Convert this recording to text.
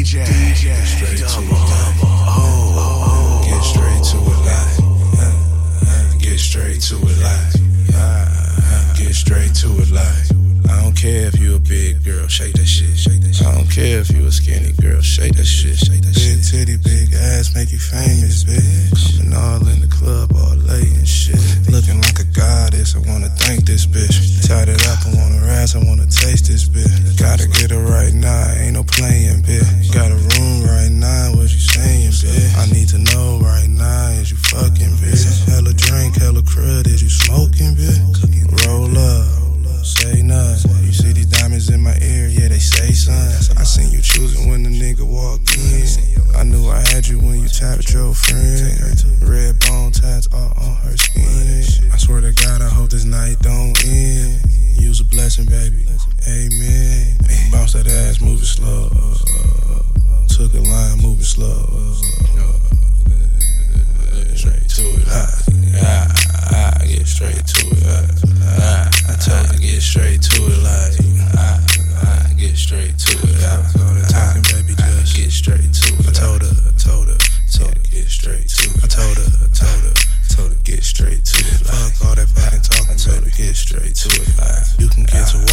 DJ, DJ, straight to it. double. Oh, oh, Get straight to it like. Get straight to it like. Get straight to it like. I don't care if you a big girl, shake that shit, shake that shit. I don't care if you a skinny girl, shake that shit, shake that shit. Big titty, big ass, make you famous, bitch. Coming all in the club all late and shit. Looking like a goddess, I wanna thank this bitch. Tied it up, I wanna rise, I wanna taste this bitch. In my ear, yeah, they say something. I seen you choosing when the nigga walked in. I knew I had you when you tapped your friend. Red bone tats all on her skin. I swear to God, I hope this night don't end. Use a blessing, baby. Amen. Bounce that ass, move it slow. Took a line, move it slow. Straight to it. I, straight to. I told her, I told her, told her get straight to it. Fuck all that fucking talking, baby, get straight to it. Like you can get to